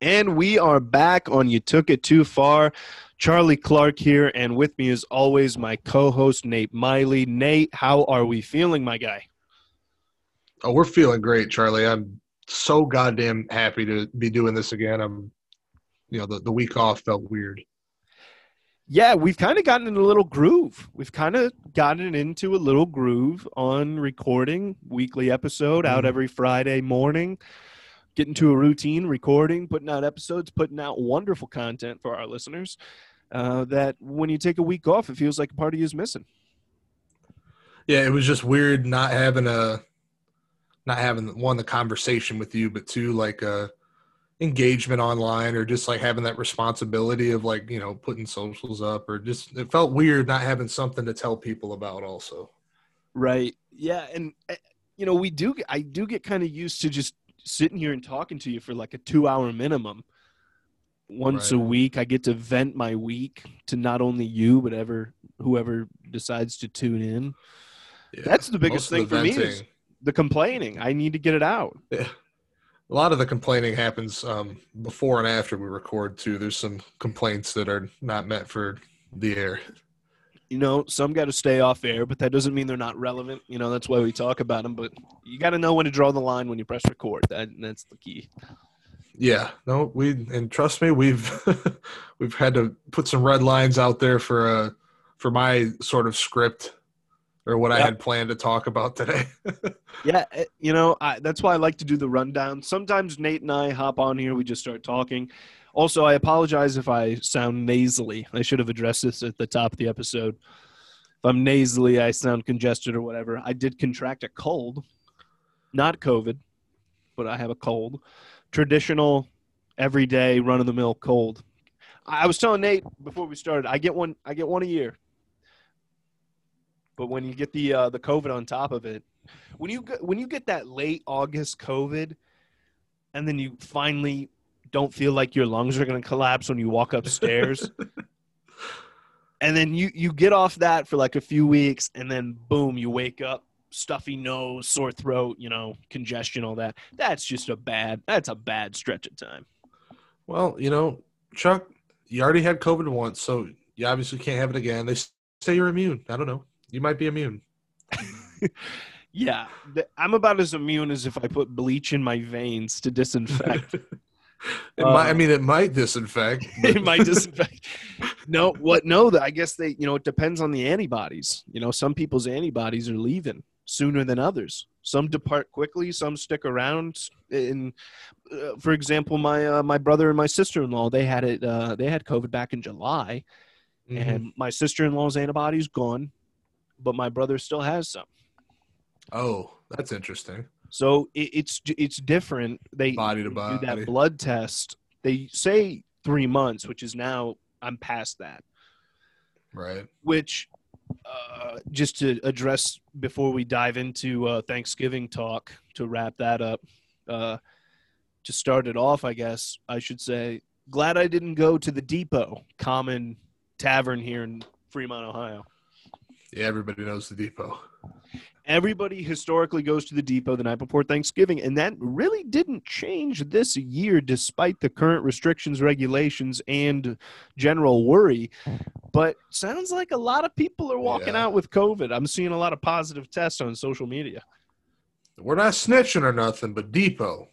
And we are back on You Took It Too Far. Charlie Clark here, and with me, as always, my co host, Nate Miley. Nate, how are we feeling, my guy? Oh, we're feeling great, Charlie. I'm so goddamn happy to be doing this again. I'm, you know, the, the week off felt weird. Yeah, we've kind of gotten in a little groove. We've kind of gotten into a little groove on recording weekly episode out Mhm. every Friday morning, getting to a routine, recording, putting out episodes, putting out wonderful content for our listeners. Uh, that when you take a week off, it feels like a part of you is missing. Yeah, it was just weird not having a, not having one the conversation with you, but two like a engagement online or just like having that responsibility of like you know putting socials up or just it felt weird not having something to tell people about also. Right. Yeah, and uh, you know, we do. I do get kind of used to just sitting here and talking to you for like a two-hour minimum. Once a week, I get to vent my week to not only you but ever whoever decides to tune in. Yeah. That's the biggest Most thing the for me is the complaining. I need to get it out. Yeah. A lot of the complaining happens um, before and after we record too. There's some complaints that are not meant for the air. You know, some got to stay off air, but that doesn't mean they're not relevant. You know, that's why we talk about them. But you got to know when to draw the line when you press record. That that's the key. Yeah, no, we and trust me, we've we've had to put some red lines out there for uh for my sort of script or what I had planned to talk about today. Yeah, eh, you know, I, that's why I like to do the rundown. Sometimes Nate and I hop on here, we just start talking. Also, I apologize if I sound nasally. I should have addressed this at the top of the episode. If I'm nasally, I sound congested or whatever. I did contract a cold, not COVID, but I have a cold. Traditional, everyday, run of the mill cold. I I was telling Nate before we started, I get one. I get one a year. But when you get the uh, the COVID on top of it, when you get, when you get that late August COVID, and then you finally don't feel like your lungs are going to collapse when you walk upstairs, and then you you get off that for like a few weeks, and then boom, you wake up stuffy nose, sore throat, you know, congestion, all that. That's just a bad. That's a bad stretch of time. well, you know, Chuck, you already had COVID once, so you obviously can't have it again. They say you're immune. I don't know. You might be immune. Yeah, I'm about as immune as if I put bleach in my veins to disinfect. it might, I Uh, mean, it might disinfect. it might disinfect. No, what? No, I guess they. You know, it depends on the antibodies. You know, some people's antibodies are leaving sooner than others. Some depart quickly. Some stick around. And uh, for example, my uh, my brother and my sister in law, they had it. Uh, they had COVID back in July, Mhm. and my sister in law's antibodies gone, but my brother still has some. oh, that's interesting. So it, it's it's different. They Body to do body. that blood test. They say three months, which is now I'm past that. Right. Which, uh, just to address before we dive into uh, Thanksgiving talk to wrap that up, uh, to start it off, I guess I should say, glad I didn't go to the Depot Common Tavern here in Fremont, Ohio. Yeah, everybody knows the depot. everybody historically goes to the depot the night before Thanksgiving, and that really didn't change this year despite the current restrictions, regulations, and general worry. But sounds like a lot of people are walking Yeah. out with COVID. I'm seeing a lot of positive tests on social media. We're not snitching or nothing, but depot.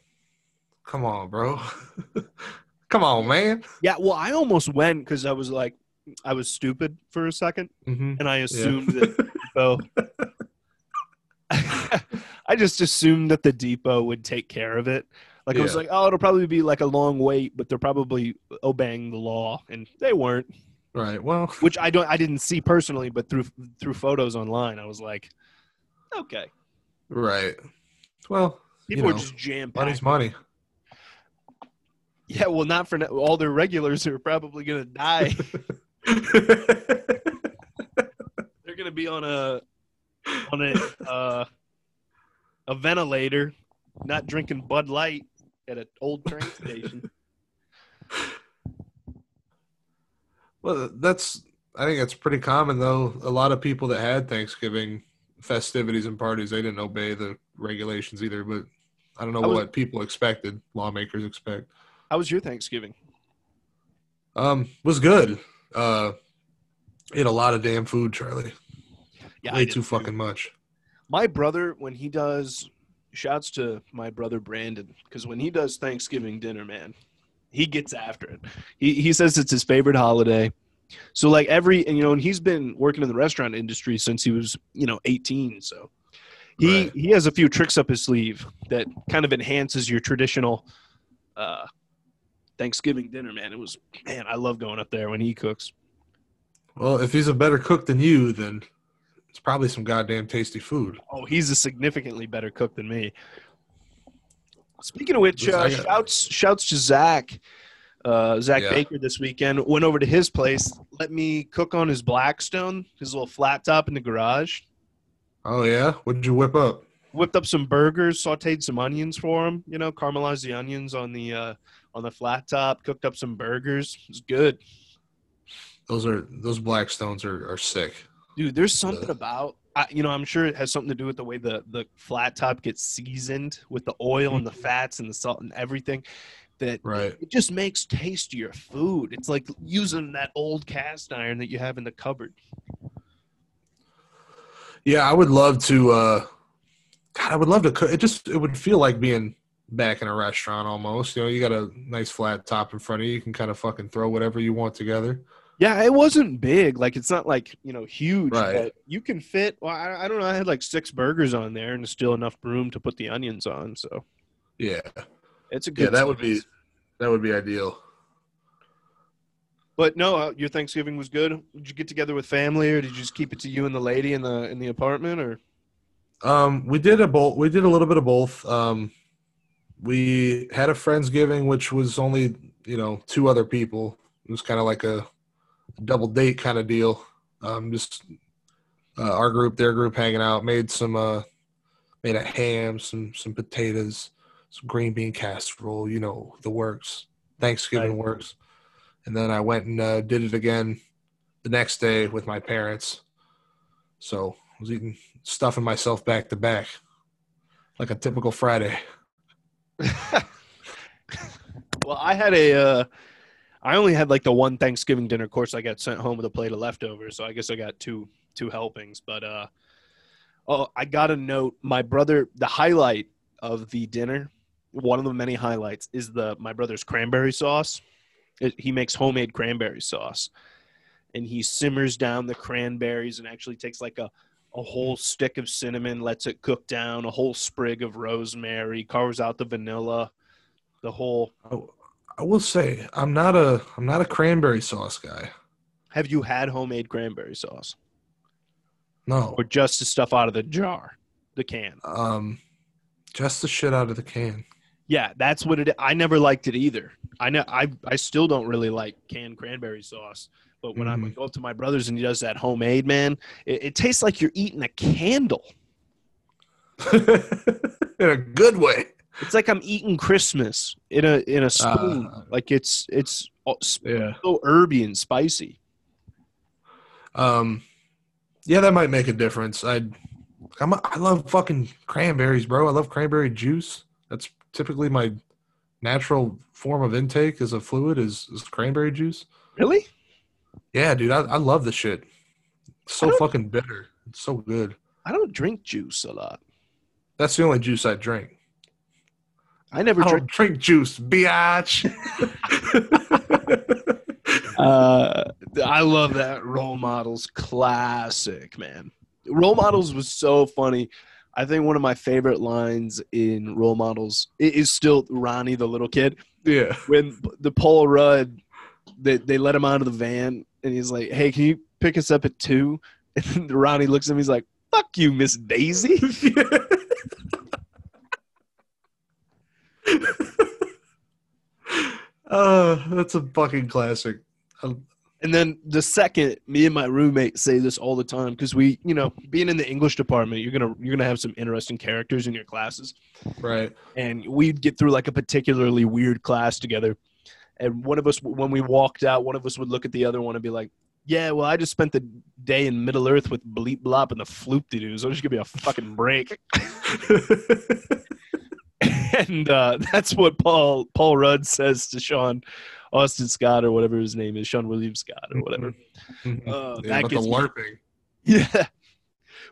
Come on, bro. Come on, man. Yeah, well, I almost went because I was like, I was stupid for a second, Mm-hmm. and I assumed that depot. I just assumed that the depot would take care of it. Like I was like, oh, it'll probably be like a long wait, but they're probably obeying the law, and they weren't. Right. Well, Which I don't, I didn't see personally, but through through photos online, I was like, okay, right. Well, people you are know, just jam money's money. Yeah, well, not for all their regulars who are probably gonna die. they're gonna be on a on a uh, a ventilator, not drinking Bud Light at an old train station. well, that's. I think that's pretty common, though. A lot of people that had Thanksgiving festivities and parties, they didn't obey the regulations either. But I don't know I was- what people expected. Lawmakers expect. How was your Thanksgiving? Um, was good. Uh, ate a lot of damn food, Charlie. Yeah, Way too fucking much. My brother, when he does, shouts to my brother Brandon because when he does Thanksgiving dinner, man, he gets after it. He he says it's his favorite holiday. So like every and you know, and he's been working in the restaurant industry since he was you know 18. So he Right. he has a few tricks up his sleeve that kind of enhances your traditional uh, Thanksgiving dinner. Man, it was man, I love going up there when he cooks. Well, if he's a better cook than you, then it's probably some goddamn tasty food. Oh, he's a significantly better cook than me. Speaking of which, uh, shouts shouts to Zach, uh, Zach Yeah. Baker this weekend. Went over to his place, let me cook on his Blackstone, his little flat top in the garage. Oh yeah, what did you whip up? Whipped up some burgers, sautéed some onions for him. You know, caramelized the onions on the uh, on the flat top. Cooked up some burgers. It was good, Those are those Blackstones are, are sick. dude. There's something Yeah. about. I, you know, I'm sure it has something to do with the way the, the flat top gets seasoned with the oil and the fats and the salt and everything. That Right. it just makes tastier food. It's like using that old cast iron that you have in the cupboard. Yeah, I would love to. uh God, I would love to cook. It just it would feel like being back in a restaurant almost. You know, you got a nice flat top in front of you. You can kind of fucking throw whatever you want together. Yeah, it wasn't big. Like it's not like you know huge, Right. but you can fit. Well, I, I don't know. I had like six burgers on there, and still enough room to put the onions on. So Yeah, it's a good. yeah, that would be that would be ideal. But no, uh, your Thanksgiving was good. Did you get together with family, or did you just keep it to you and the lady in the in the apartment? Or Um, we did a both. We did a little bit of both. Um, we had a friendsgiving, which was only you know two other people. It was kind of like a double date kind of deal. Um, just uh, our group, their group, hanging out. Made some uh, made a ham, some some potatoes, some green bean casserole. You know the works. Thanksgiving Right. works. And then I went and uh, did it again the next day with my parents. So I was eating stuffing myself back to back like a typical Friday. Well, I had a. Uh, I only had like the one Thanksgiving dinner. Of course, I got sent home with a plate of leftovers, so I guess I got two two helpings. But uh, oh, I got a note. My brother, the highlight of the dinner, one of the many highlights, is the my brother's cranberry sauce. It, he makes homemade cranberry sauce, and he simmers down the cranberries and actually takes like a a whole stick of cinnamon, lets it cook down, a whole sprig of rosemary, carves out the vanilla, the whole. I, I will say I'm not a I'm not a cranberry sauce guy. Have you had homemade cranberry sauce No, or just the stuff out of the jar, the can? um, just the shit out of the can. Yeah, that's what it. I never liked it either. I know. I I still don't really like canned cranberry sauce. But when I Mhm. go up to my brother's and he does that homemade, man, it, it tastes like you're eating a candle. In a good way. It's like I'm eating Christmas in a in a spoon. Uh, like it's it's all- Yeah. so herby and spicy. Um, yeah, that might make a difference. I, I'm a, I love fucking cranberries, bro. I love cranberry juice. That's typically my natural form of intake as a fluid is, is cranberry juice. Really? Yeah, dude, I, I love the shit. It's so fucking bitter. It's so good. I don't drink juice a lot. That's the only juice I drink. I never I drink. don't drink juice, biatch. Uh, I love that role models classic, man. Role models was so funny. I think one of my favorite lines in role models is still Ronnie, the little kid, yeah. when the Paul Rudd, they, they let him out of the van and he's like, Hey, can you pick us up at two? And Ronnie looks at him, he's like, Fuck you, Miss Daisy. uh, that's a fucking classic. I- And then the second, me and my roommate say this all the time because we, you know, being in the English department, you're gonna you're gonna have some interesting characters in your classes. right. and we'd get through like a particularly weird class together. And one of us, when we walked out, one of us would look at the other one and be like, "Yeah, well, I just spent the day in Middle Earth with Bleep Blop and the Floop de Doos. So just give me a fucking break." and uh, that's what Paul Paul Rudd says to Sean Austin Scott or whatever his name is, Sean William Scott or whatever. Mhm. Uh, yeah, that but the gets me- LARPing. Yeah.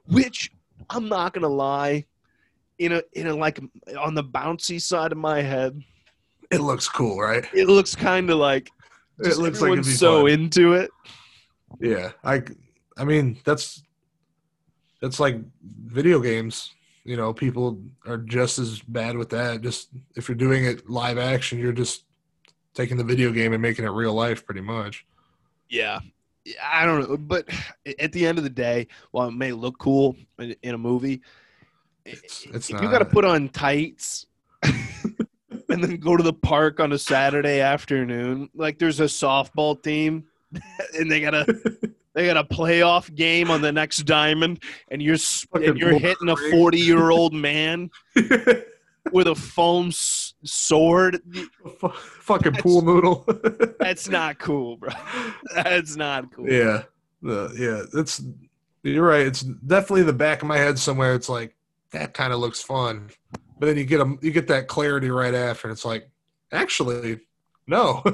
Which I'm not gonna lie, in a in a like on the bouncy side of my head, It looks cool, right? it looks kind of like It looks like be so fun. into it. Yeah, I, I mean that's that's like video games. You know, people are just as bad with that. Just if you're doing it live action, you're just taking the video game and making it real life, pretty much. Yeah. I don't know, but at the end of the day, while it may look cool in in a movie, It's it's if not. you got to put on tights and then go to the park on a Saturday afternoon, like there's a softball team, and they got a they got a playoff game on the next diamond, and you're and you're hitting a 40 year old man with a foam s- sword. Fu- fucking pool noodle. That's not cool, bro. That's not cool. yeah, the, yeah. that's you're right. It's definitely the back of my head somewhere. It's like that kind of looks fun, but then you get them, you get that clarity right after. And it's like actually no.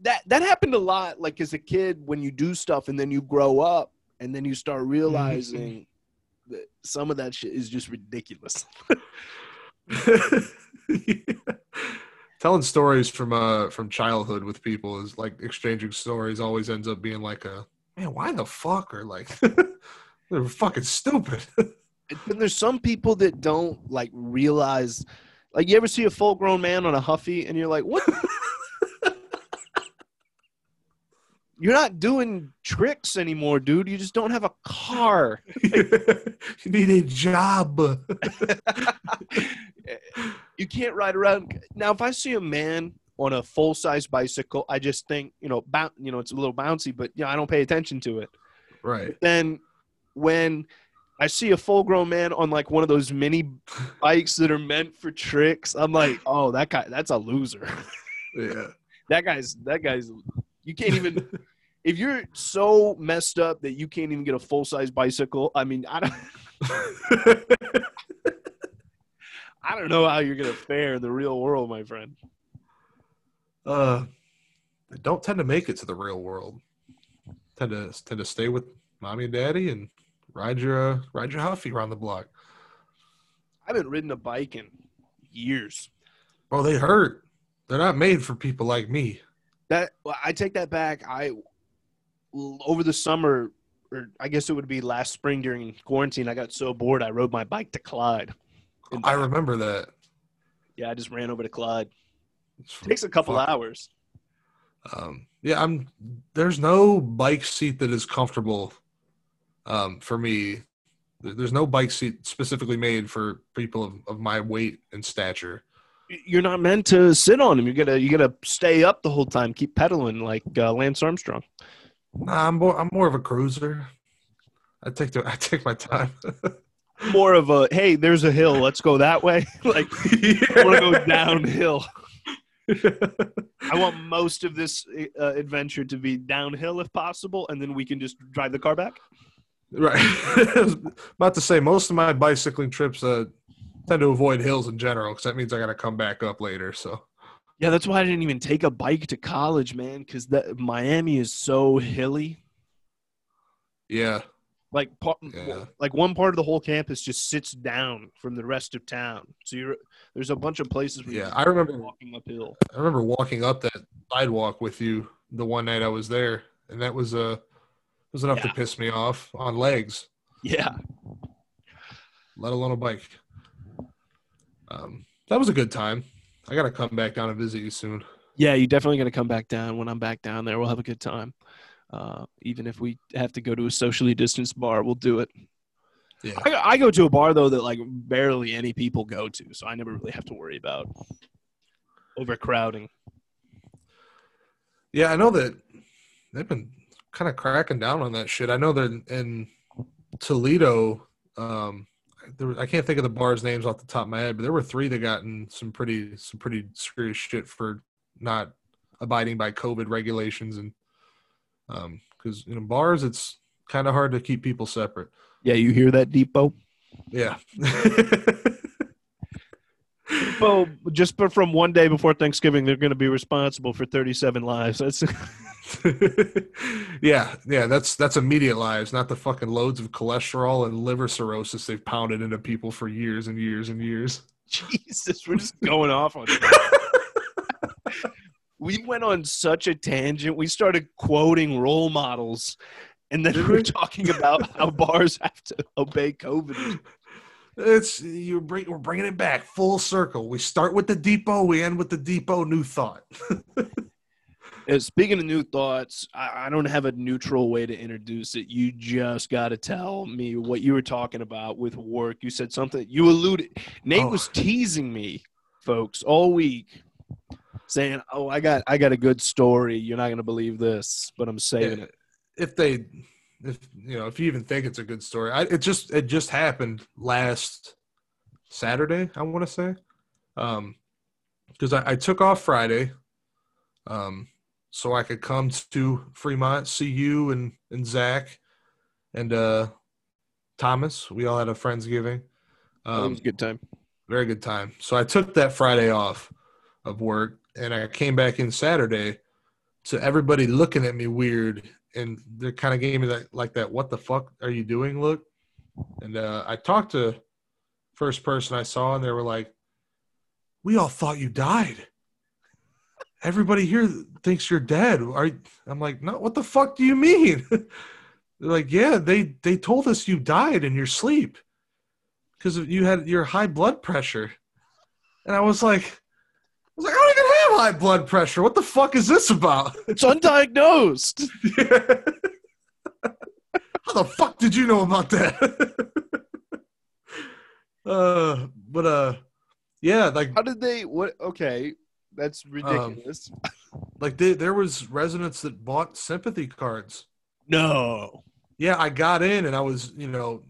that that happened a lot like as a kid when you do stuff and then you grow up and then you start realizing that some of that shit is just ridiculous Telling stories from uh from childhood with people is like exchanging stories always ends up being like a man, why the fuck or like they're fucking stupid. And there's some people that don't like realize like you ever see a full grown man on a huffy and you're like what? You're not doing tricks anymore dude. You just don't have a car. You need a job. you can't ride around. Now if i see a man on a full size bicycle i just think you know boun you know it's a little bouncy but you know i don't pay attention to it. Right. then when i see a full grown man on like one of those mini bikes that are meant for tricks i'm like oh that guy that's a loser Yeah. that guy's that guy's you can't even if you're so messed up that you can't even get a full size bicycle i mean i don't i don't know how you're gonna fare in the real world my friend uh they don't tend to make it to the real world. Tend to tend to stay with mommy and daddy and ride your uh, ride your huffy around the block. I haven't ridden a bike in years. Bro, they hurt. They're not made for people like me. That well, I take that back. I over the summer, or I guess it would be last spring during quarantine. I got so bored, I rode my bike to Clyde. I remember that. yeah, I just ran over to Clyde. It's takes a couple fuck. hours. Um, yeah, I'm. There's no bike seat that is comfortable. Um, for me, there's no bike seat specifically made for people of, of my weight and stature. You're not meant to sit on them. You gotta you gotta stay up the whole time, keep pedaling like uh, Lance Armstrong. Nah, I'm more. I'm more of a cruiser. I take the. I take my time. More of a hey, there's a hill. Let's go that way. like I want to go downhill. I want most of this uh, adventure to be downhill if possible, and then we can just drive the car back. Right. About to say most of my bicycling trips uh, tend to avoid hills in general because that means I got to come back up later. So Yeah, that's why I didn't even take a bike to college, man. Because that Miami is so hilly. yeah, Like, Yeah. like one part of the whole campus just sits down from the rest of town. So you're there's a bunch of places where Yeah, I remember- walking uphill. I remember walking up that sidewalk with you the one night I was there, and that was uh was enough Yeah. to piss me off on legs, Yeah, let alone a bike. Um, that was a good time. I got to come back down and visit you soon. yeah, you're definitely gotta come back down when I'm back down there. We'll have a good time. Uh, even if we have to go to a socially distanced bar, we'll do it. Yeah. I, I go to a bar though that like barely any people go to, so I never really have to worry about overcrowding. Yeah, I know that they've been kind of cracking down on that shit. I know that in Toledo, um, there I can't think of the bars' names off the top of my head, but there were three that got in some pretty some pretty serious shit for not abiding by COVID regulations and um because you know bars it's kind of hard to keep people separate. Yeah, you hear that, Depot? Yeah. Well, just but from one day before Thanksgiving, they're going to be responsible for 37 lives. That's yeah, yeah, that's that's immediate lives, not the fucking loads of cholesterol and liver cirrhosis they've pounded into people for years and years and years. Jesus, we're just going off on. we went on such a tangent. We started quoting role models, and then we were we? talking about how bars have to obey COVID. It's you bring we're bringing it back full circle. We start with the depot, we end with the depot new thought. Uh, speaking of new thoughts, I, I don't have a neutral way to introduce it. You just got to tell me what you were talking about with work. You said something. You alluded. Nate Oh. was teasing me, folks, all week, saying, "Oh, I got, I got a good story. You're not gonna believe this, but I'm saving it." if they if you know if you even think it's a good story I, it just it just happened last saturday i want to say um because I, I took off friday um so i could come to fremont see you and and zach and uh thomas we all had a friendsgiving it was um a good time. very good time. So I took that Friday off of work and I came back in Saturday to everybody looking at me weird and they kind of gave me that like that what the fuck are you doing look. And uh, I talked to first person I saw and they were like, "We all thought you died. Everybody here thinks you're dead." Are you-" I'm like, "No, what the fuck do you mean?" They're like, "Yeah, they they told us you died in your sleep." because you had your high blood pressure. And I was like, I was like, I don't even have high blood pressure. What the fuck is this about? It's undiagnosed. How the fuck did you know about that? uh, but uh, yeah, like How did they? What? Okay, that's ridiculous. like they, there was residents that bought sympathy cards. no. Yeah, I got in and I was, you know,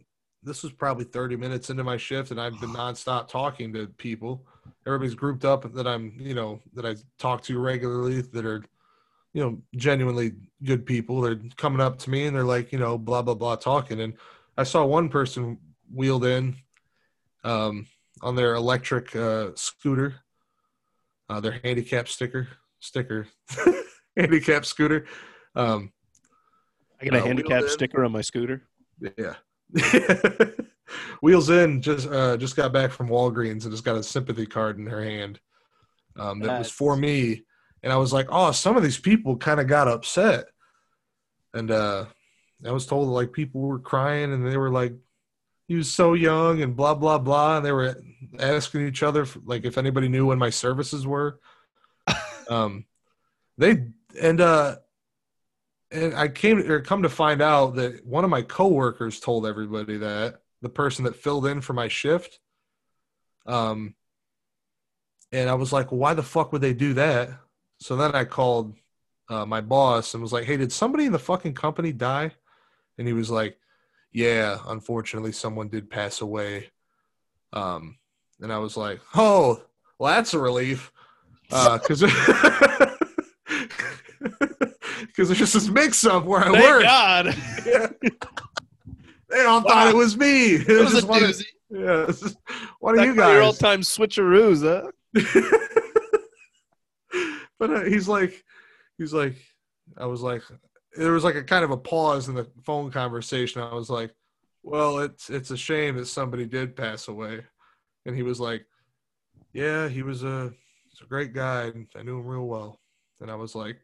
this was probably 30 minutes into my shift and I've been nonstop talking to people. Everybody's grouped up that I'm, you know, that I talk to regularly that are, you know, genuinely good people. They're coming up to me and they're like, you know, blah, blah, blah, talking. And I saw one person wheeled in um, on their electric uh, scooter, uh, their handicap sticker, sticker, handicap scooter. Um, I got a Uh, handicap sticker on my scooter. yeah. Wheels in just uh just got back from Walgreens and just got a sympathy card in her hand. Um that was for me. And I was like, oh, some of these people kind of got upset. And uh I was told like people were crying and they were like, he was so young and blah blah blah. And they were asking each other for, like if anybody knew when my services were. um they and uh and I came or come to find out that one of my coworkers told everybody that the person that filled in for my shift. Um, and I was like, why the fuck would they do that? So then I called uh, my boss and was like, hey, did somebody in the fucking company die? And he was like, yeah, unfortunately, someone did pass away. Um, and I was like, oh, well, that's a relief. Because because there's just this mix up where I Thank work. God. Yeah. They all thought Wow. it was me. It That was was a just one of, doozy. yeah, it's just one of you by your guys. all-time switcheroos, huh? but uh, he's like, he's like, I was like, there was like a kind of a pause in the phone conversation. I was like, well, it's it's a shame that somebody did pass away, and he was like, yeah, he was a, he's a great guy, and I knew him real well, and I was like,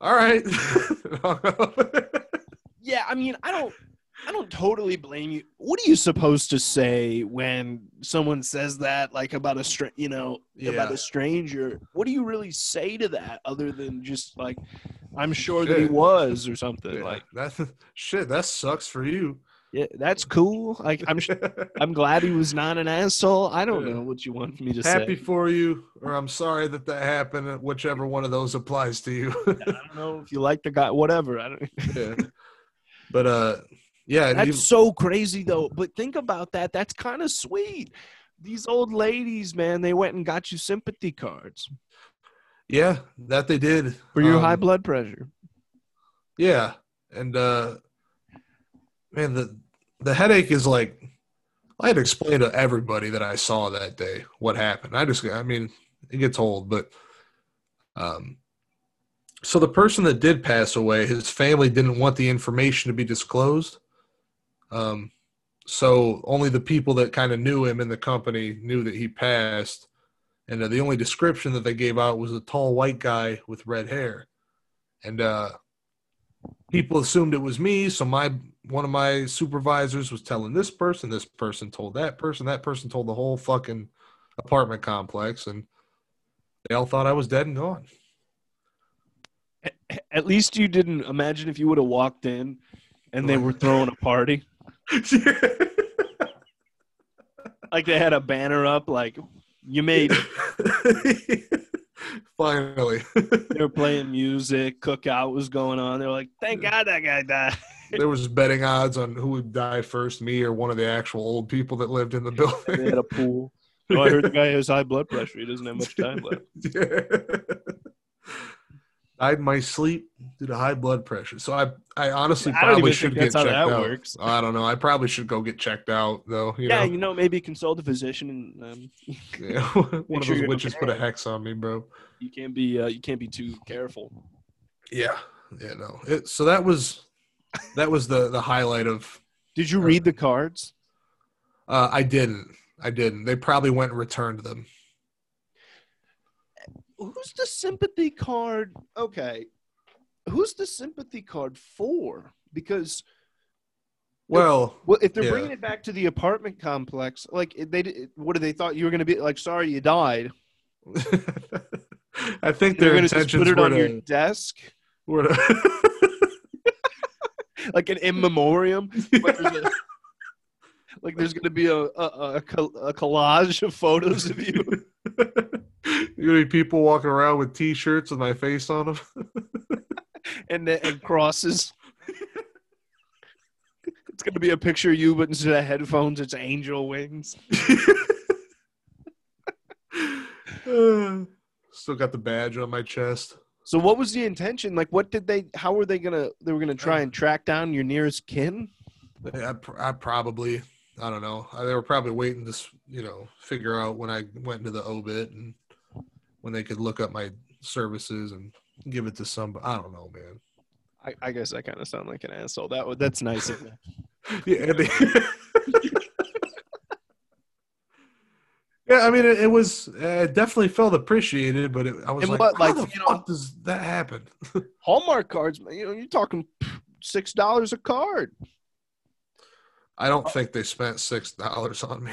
all right. Yeah, I mean, I don't I don't totally blame you. What are you supposed to say when someone says that like about a str- you know, about a stranger? What do you really say to that other than just like I'm sure that he was or something Yeah, like that shit that sucks for you. yeah, that's cool. Like I'm sh- I'm glad he was not an asshole. I don't Yeah. know what you want me to Happy say. Happy for you, or I'm sorry that that happened. Whichever one of those applies to you. I don't know if you like the guy whatever. I don't yeah. But uh, yeah, That's you- so crazy though. But think about that. That's kind of sweet. These old ladies, man, they went and got you sympathy cards yeah, that they did for your Um, high blood pressure. Yeah, and uh, man, the the headache is like I had to explain to everybody that I saw that day what happened. I just, I mean, it gets old, but um, so the person that did pass away, his family didn't want the information to be disclosed. Um, so only the people that kind of knew him in the company knew that he passed. And uh, the only description that they gave out was a tall white guy with red hair. And uh, people assumed it was me. So my one of my supervisors was telling this person, this person told that person, that person told the whole fucking apartment complex, and they all thought I was dead and gone. At least you didn't imagine if you would have walked in and they were throwing a party. like they had a banner up, like you made it. Finally, they were playing music, cookout was going on. They're like, "Thank God that guy died." there was betting odds on who would die first, me or one of the actual old people that lived in the building. They had a pool. Oh, I heard the guy has high blood pressure. He doesn't have much time left. yeah. Died in my sleep due to high blood pressure. So I, I honestly I probably should get checked out. works. I don't know. I probably should go get checked out though. You yeah, know, you know, maybe consult a physician and um, yeah. one of sure those witches okay. put a hex on me, bro. you can't be uh, you can't be too careful. Yeah, yeah, no. It, so that was that was the the highlight of. Did you read the cards? Uh, I didn't. I didn't. They probably went and returned them. Who's the sympathy card? Okay, who's the sympathy card for? Because Well, well, if they're Yeah. bringing it back to the apartment complex, like they did- what did they thought you were going to be like? Sorry, you died. I think They're going to put it on your desk, to like an in memoriam. Like there's, like there's going to be a a, a a collage of photos of you. You gonna be people walking around with T-shirts with my face on them. and and crosses. it's gonna be a picture of you, but instead of headphones, it's angel wings. Still got the badge on my chest. So, what was the intention? Like, what did they? How were they gonna? They were gonna try and track down your nearest kin. I, pr- I probably, I don't know. They were probably waiting to, you know, figure out when I went into the obit and when they could look up my services and give it to somebody. I don't know, man. I, I guess I kind of sound like an asshole. That would that's nice of me. Yeah, they- yeah. I mean, it, it was uh, it definitely felt appreciated, but it, I was And like, what, how like, the you know- does that happen? Hallmark cards, man, you know, you're talking six dollars a card. I don't think they spent six dollars on me.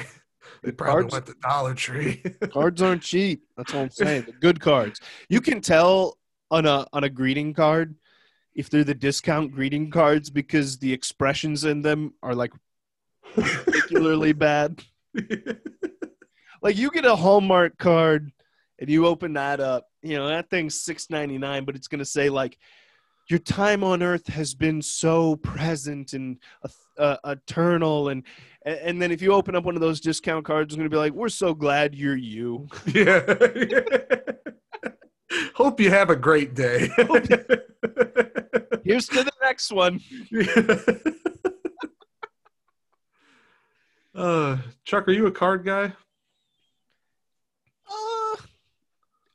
They probably Cards- went to Dollar Tree. Cards aren't cheap. That's all I'm saying. The good cards. You can tell on a on a greeting card if they're the discount greeting cards because the expressions in them are like particularly bad. Like you get a Hallmark card and you open that up, you know, that thing's six ninety nine, but it's gonna say like your time on earth has been so present and uh, eternal and and then if you open up one of those discount cards it's going to be like we're so glad you're you yeah. Hope you have a great day. here's to the next one uh, Chuck, are you a card guy? uh,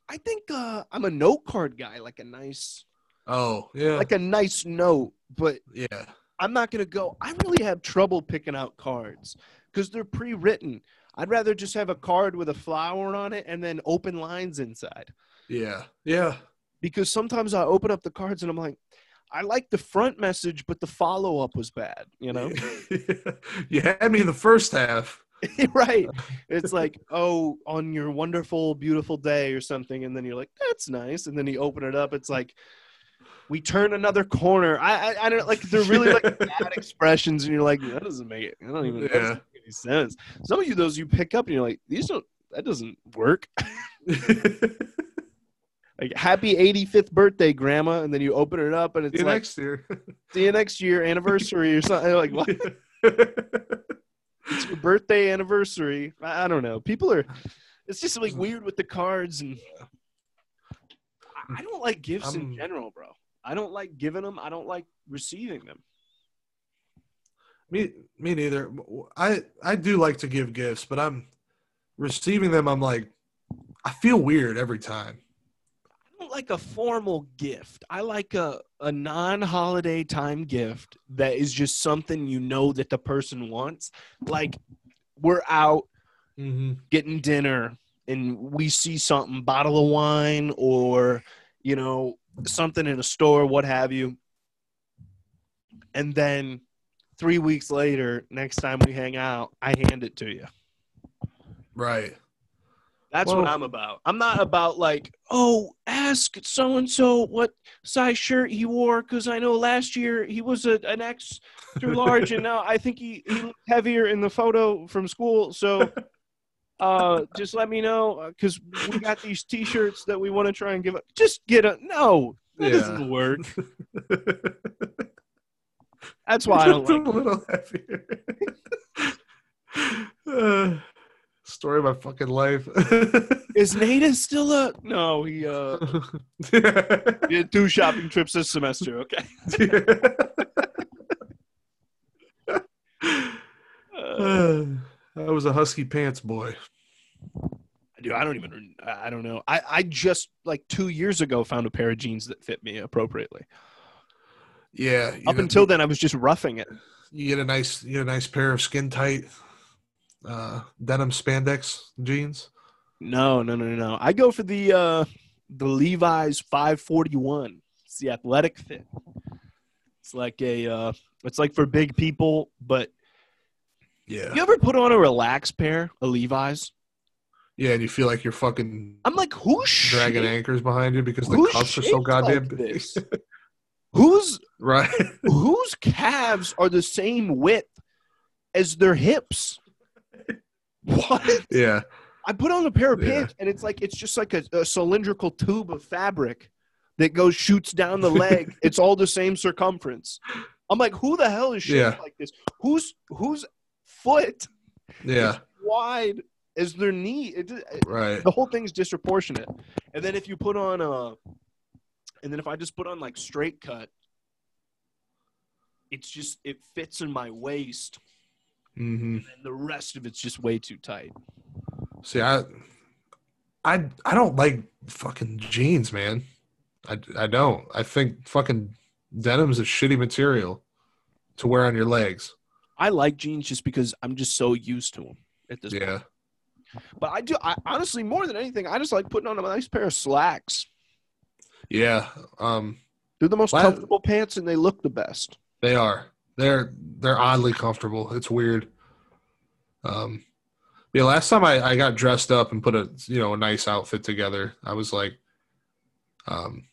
i think uh, i'm a note card guy like a nice Oh, yeah, like a nice note but yeah, i'm not going to go i really have trouble picking out cards because they're pre-written i'd rather just have a card with a flower on it and then open lines inside yeah, yeah. because sometimes i open up the cards and i'm like i like the front message but the follow-up was bad you know you had me in the first half. right. It's like, oh, on your wonderful, beautiful day or something, and then you're like, that's nice, and then you open it up, it's like, we turn another corner. I, I, I don't like. They're really like bad expressions, and you're like, that doesn't make it. I don't even. Doesn't make any sense. Some of you, those you pick up, and you're like, these don't. That doesn't work. Like, happy 85th birthday, Grandma, and then you open it up, and it's See like, next year. see you next year, anniversary or something. Like, what? It's your birthday anniversary. I I don't know. People are. It's just like mm. weird with the cards, and I- don't like gifts in I'm- general, bro. I don't like giving them. I don't like receiving them. Me, me neither. I I do like to give gifts, but I'm receiving them. I'm like, I feel weird every time. I don't like a formal gift. I like a, a non holiday time gift that is just something you know that the person wants. Like we're out Mm-hmm. getting dinner and we see something, bottle of wine or, you know, something in a store, what have you. And then three weeks later, next time we hang out, I hand it to you. Right. That's what I'm about. I'm not about like, oh, ask so and so what size shirt he wore because I know last year he was a, an X through large, and now I think he, he looked heavier in the photo from school. So, uh, just let me know because we got these T-shirts that we want to try and give. up. Just get a no. That Yeah. doesn't work. That's why I don't like. a little heavier. Uh, story of my fucking life. Is Nada still a no? He uh had two shopping trips this semester. Okay. Uh, I was a husky pants boy. Dude, I don't even. I don't know. I I just like two years ago found a pair of jeans that fit me appropriately. Yeah. Up know, until then, I was just roughing it. you get a nice, you get a nice pair of skin tight, uh, denim spandex jeans. No, no, no, no, no. I go for the uh the Levi's 541. It's the athletic fit. It's like a uh it's like for big people, but Yeah. you ever put on a relaxed pair of Levi's? Yeah, and you feel like you're fucking I'm like, who's dragging anchors behind you because the cuffs are so goddamn like big. Who's right. whose calves are the same width as their hips? What? yeah. I put on a pair of Yeah. pants, and it's like it's just like a, a cylindrical tube of fabric that goes shoots down the leg. it's all the same circumference. I'm like, who the hell is shaped Yeah. like this? Who's whose foot Yeah. is wide as their knee? It, it- Right. the whole thing's disproportionate. And then if you put on a, and then if I just put on like straight cut, it's just it fits in my waist, hmm and the rest of it's just way too tight. See, I, I, I don't like fucking jeans, man. I, I don't. I think fucking denim's a shitty material to wear on your legs. I like jeans just because I'm just so used to them at this point. But I do, I honestly, more than anything, I just like putting on a nice pair of slacks. Yeah. Um, They're the most comfortable pants, and they look the best. they are. They're they're oddly comfortable. It's weird. Um, yeah. Last time I, I got dressed up and put a you know a nice outfit together, I was like, um,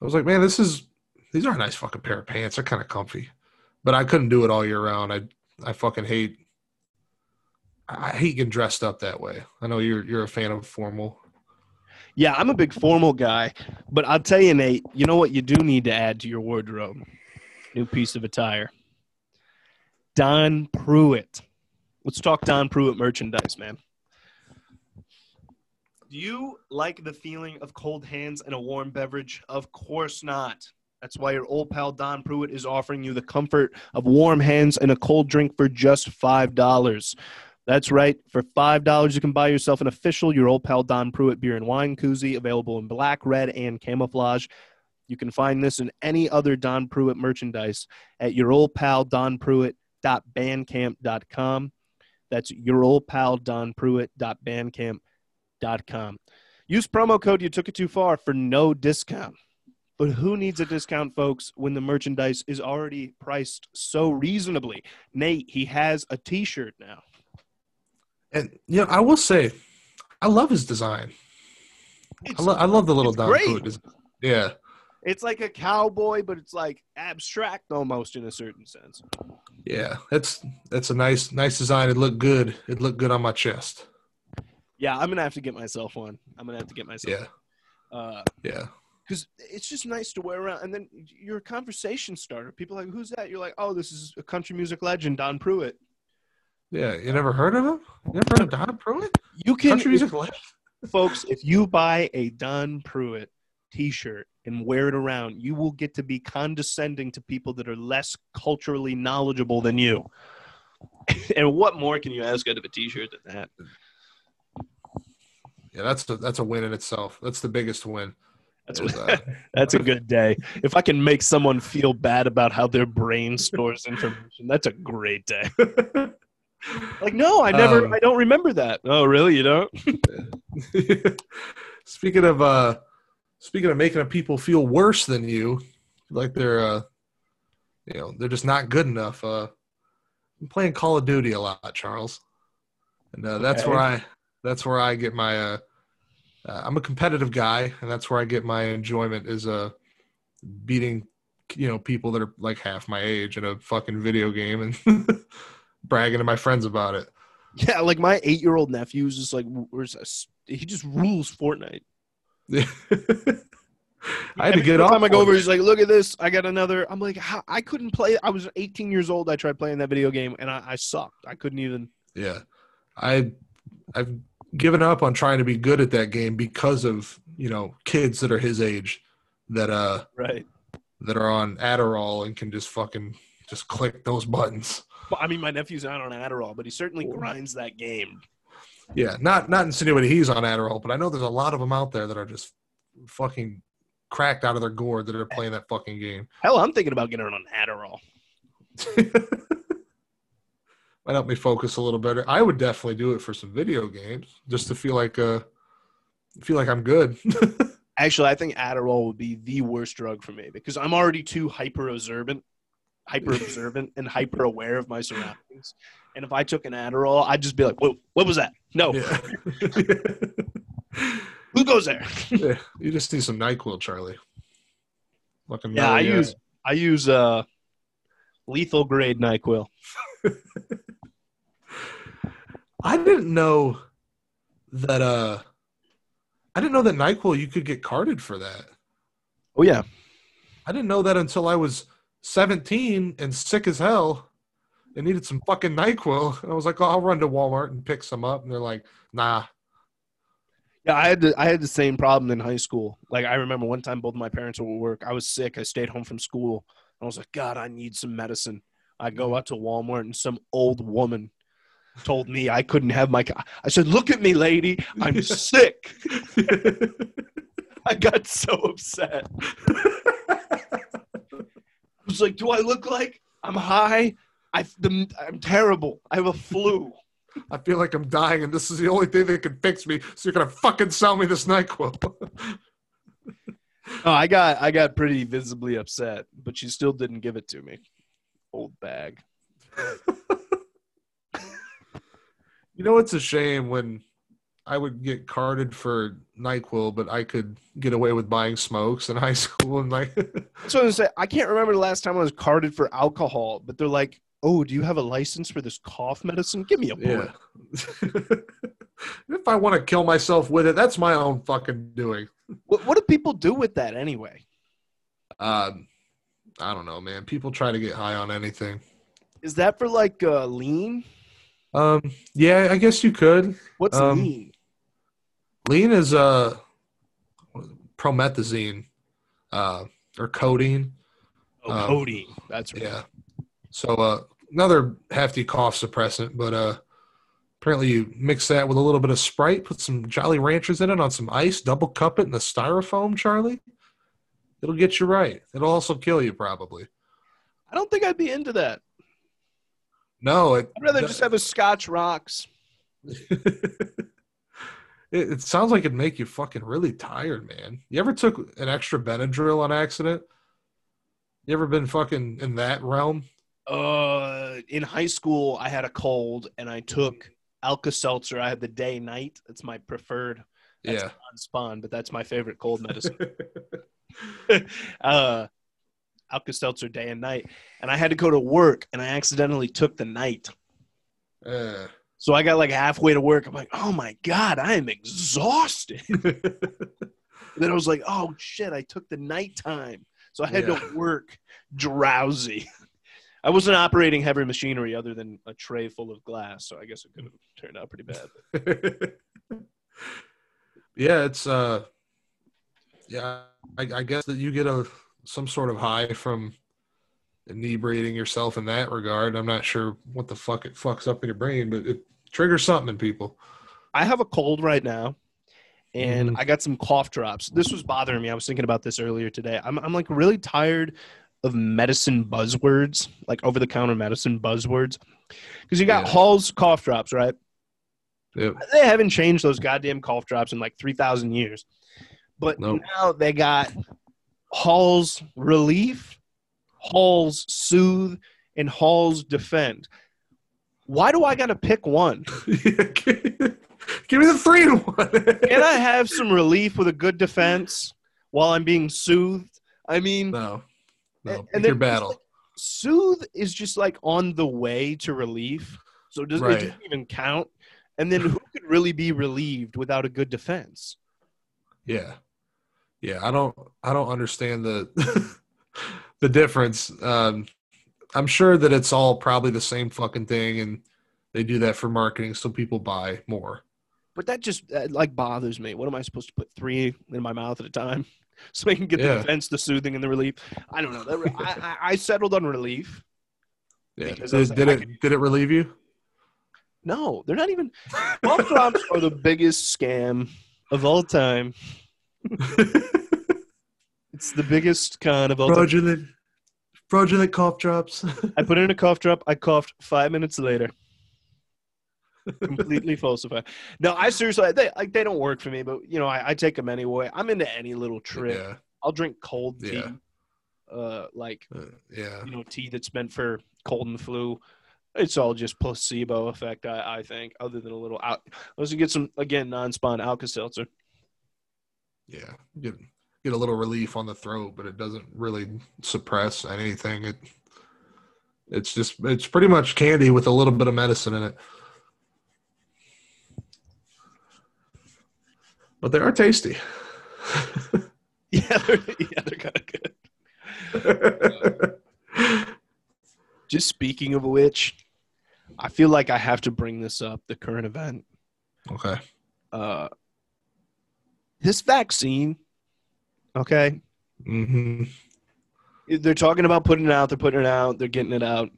I was like, man, this is these are a nice fucking pair of pants. They're kind of comfy, but I couldn't do it all year round. I I fucking hate. I hate getting dressed up that way. I know you're you're a fan of formal. Yeah, I'm a big formal guy, but I'll tell you, Nate, you know what you do need to add to your wardrobe? New piece of attire. Don Pruitt. Let's talk Don Pruitt merchandise, man. Do you like the feeling of cold hands and a warm beverage? Of course not. That's why your old pal Don Pruitt is offering you the comfort of warm hands and a cold drink for just $5. That's right. For $5, you can buy yourself an official Your Old Pal Don Pruitt beer and wine koozie available in black, red, and camouflage. You can find this and any other Don Pruitt merchandise at youroldpaldonpruitt.bandcamp.com. That's youroldpaldonpruitt.bandcamp.com. Use promo code You Took It Too Far for no discount. But who needs a discount, folks, when the merchandise is already priced so reasonably? Nate, he has a t shirt now. And you know, I will say, I love his design. I, lo- I love the little Don design. Yeah. It's like a cowboy, but it's like abstract almost in a certain sense. Yeah, that's that's a nice nice design. It looked good. It looked good on my chest. Yeah, I'm gonna have to get myself one. I'm gonna have to get myself. Yeah, Uh, yeah, because it's just nice to wear around, and then you're a conversation starter. People are like, "Who's that?" You're like, "Oh, this is a country music legend, Don Pruitt." Yeah. You never heard of him? You never heard of Don Pruitt? You can, Country music legend. folks. If you buy a Don Pruitt T-shirt and wear it around, you will get to be condescending to people that are less culturally knowledgeable than you. and what more can you ask out of a T-shirt than that? Yeah, that's a, that's a win in itself. That's the biggest win. That's what, that's a good day. If I can make someone feel bad about how their brain stores information, that's a great day. Like, no, I never, Um, I don't remember that. Oh, really? You don't? speaking of uh speaking of making people feel worse than you, like they're uh you know, they're just not good enough. Uh I'm playing Call of Duty a lot, Charles. And uh, that's Okay. where I that's where I get my uh, uh I'm a competitive guy and that's where I get my enjoyment is uh beating you know people that are like half my age in a fucking video game and bragging to my friends about it. Yeah, like my eight-year-old nephew is just like. He just rules Fortnite. I had to Every get off. time I go over, he's like, "Look at this! I got another." I'm like, "I couldn't play." I was 18 years old. I tried playing that video game, and I, I sucked. I couldn't even. Yeah, I I've given up on trying to be good at that game because of you know kids that are his age that uh Right. that are on Adderall and can just fucking just click those buttons. I mean, my nephew's not on Adderall, but he certainly grinds that game. Yeah, not not insinuating he's on Adderall, but I know there's a lot of them out there that are just fucking cracked out of their gourd that are playing that fucking game. Hell, I'm thinking about getting on Adderall. Might help me focus a little better. I would definitely do it for some video games just to feel like uh feel like I'm good. Actually, I think Adderall would be the worst drug for me because I'm already too hyper observant, hyper observant, and hyper aware of my surroundings. And if I took an Adderall, I'd just be like, "Whoa, what was that? No, yeah. who goes there?" yeah. You just need some NyQuil, Charlie. Fucking Yeah, I use. I use uh lethal grade Nyquil. I didn't know that uh I didn't know that NyQuil you could get carded for that. Oh yeah, I didn't know that until I was 17 and sick as hell and needed some fucking NyQuil. And I was like, oh, I'll run to Walmart and pick some up. And they're like, nah. yeah. I had the, I had the same problem in high school. Like I remember one time, both my parents were at work. I was sick. I stayed home from school. I was like, God, I need some medicine. I go out to Walmart and some old woman told me I couldn't have my. I said, Look at me, lady. I'm sick. I got so upset. Was like, Do I look like I'm high? I, I'm terrible. I have a flu. I feel like I'm dying and this is the only thing that can fix me. So you're to fucking sell me this NyQuil. Oh, I got I got pretty visibly upset, but she still didn't give it to me. Old bag. you know, it's a shame when I would get carded for NyQuil, but I could get away with buying smokes in high school. And like, what I say. I can't remember the last time I was carded for alcohol, but they're like, "Oh, do you have a license for this cough medicine? Give me a break." yeah. if I want to kill myself with it, that's my own fucking doing. What, what do people do with that anyway? Um, I don't know, man. People try to get high on anything. Is that for like uh, lean? Um, yeah, I guess you could. What's Um, lean? Lean is uh promethazine, uh, or codeine. Oh, um, codeine. That's right. Yeah. So uh, another hefty cough suppressant, but uh, apparently you mix that with a little bit of Sprite, put some Jolly Ranchers in it on some ice, double cup it in the styrofoam, Charlie. It'll get you right. It'll also kill you probably. I don't think I'd be into that. No, it I'd rather just have a Scotch rocks. it, it sounds like it'd make you fucking really tired, man. You ever took an extra Benadryl on accident? You ever been fucking in that realm? Uh, in high school, I had a cold and I took Alka Seltzer. I had the day night. That's my preferred. That's Yeah. on spawn, but that's my favorite cold medicine. uh, Alka Seltzer day and night, and I had to go to work, and I accidentally took the night. Uh, So I got like halfway to work. I'm like, oh my god, I am exhausted. then I was like, oh shit, I took the nighttime, so I had Yeah. to work drowsy. I wasn't operating heavy machinery other than a tray full of glass, so I guess it could have turned out pretty bad. yeah, it's uh, yeah. I, I guess that you get a some sort of high from inebriating yourself in that regard. I'm not sure what the fuck it fucks up in your brain, but it triggers something in people. I have a cold right now, and Mhm. I got some cough drops. This was bothering me. I was thinking about this earlier today. I'm I'm like really tired of medicine buzzwords, like over the counter medicine buzzwords, because you got Yeah. Halls cough drops, right? Yep. They haven't changed those goddamn cough drops in like three thousand years, but Nope. now they got Halls relief, Halls soothe, and Halls defend. Why do I got to pick one? Give me the three and one. Can I have some relief with a good defense while I'm being soothed? I mean, no, no. And- and your battle. soothe is just like on the way to relief, so it doesn't, Right. it doesn't even count. And then who could really be relieved without a good defense? Yeah, yeah. I don't. I don't understand the the difference. Um, I'm sure that it's all probably the same fucking thing, and they do that for marketing so people buy more. But that just that, like bothers me. What am I supposed to put three in my mouth at a time so I can get the Yeah. defense, the soothing, and the relief? I don't know. That- I, I, settled on relief. Yeah. Because I was Did, like, did it? Did it relieve you? No, they're not even. Cough drops are the biggest scam of all time. It's the biggest con of all time. fraudulent, fraudulent cough drops. I put in a cough drop. I coughed five minutes later. Completely falsified. No, I seriously they like they don't work for me, but you know I, I take them anyway. I'm into any little trick. yeah, I'll drink cold tea, Yeah. uh, like uh, yeah. you know tea that's meant for cold and flu. It's all just placebo effect, I, I think. Other than a little out, let's get some again non-spawn Alka Seltzer. yeah get get a little relief on the throat but it doesn't really suppress anything it it's just it's pretty much candy with a little bit of medicine in it but they are tasty Yeah, they're, yeah, they're kind of good. Just speaking of which, I feel like I have to bring this up. The current event. okay uh, this vaccine, okay, hmm they're talking about putting it out. They're putting it out. They're getting it out,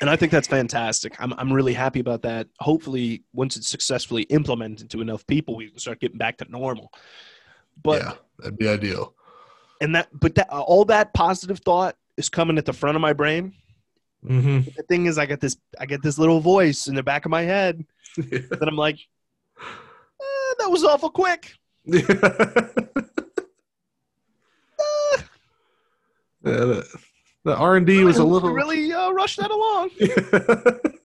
and I think that's fantastic. I'm I'm really happy about that. Hopefully, once it's successfully implemented to enough people, we can start getting back to normal. But yeah that'd be ideal and that but that all that positive thought is coming at the front of my brain. hmm the thing is, I get this I get this little voice in the back of my head that I'm like, "Eh, that was awful quick Yeah, the, the R&D was a little really uh, rushed that along.